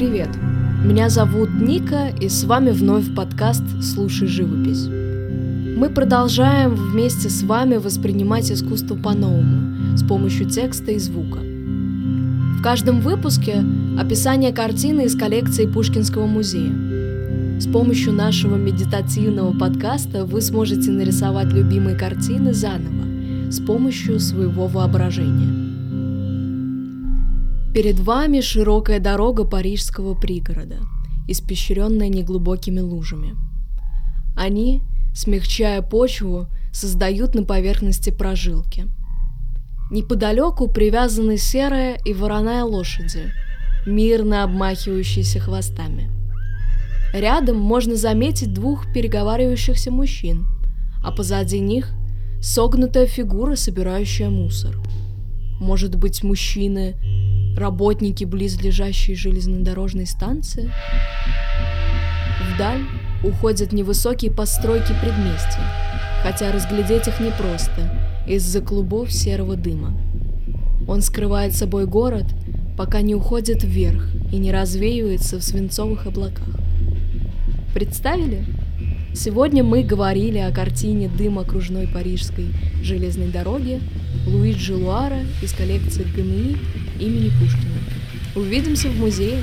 привет! Меня зовут Ника, и с вами вновь подкаст «Слушай живопись». Мы продолжаем вместе с вами воспринимать искусство по-новому, с помощью текста и звука. В каждом выпуске описание картины из коллекции Пушкинского музея. С помощью нашего медитативного подкаста вы сможете нарисовать любимые картины заново, с помощью своего воображения. Перед вами широкая дорога парижского пригорода, испещренная неглубокими лужами. Они, смягчая почву, создают на поверхности прожилки. Неподалеку привязаны серая и вороная лошади, мирно обмахивающиеся хвостами. Рядом можно заметить двух переговаривающихся мужчин, а позади них согнутая фигура, собирающая мусор. Может быть, мужчины работники близлежащей железнодорожной станции. Вдаль уходят невысокие постройки предместья, хотя разглядеть их непросто из-за клубов серого дыма. Он скрывает собой город, пока не уходит вверх и не развеивается в свинцовых облаках. Представили? Сегодня мы говорили о картине «Дым окружной парижской железной дороги» Луиджи Луара из коллекции ГМИ имени Пушкина. Увидимся в музее.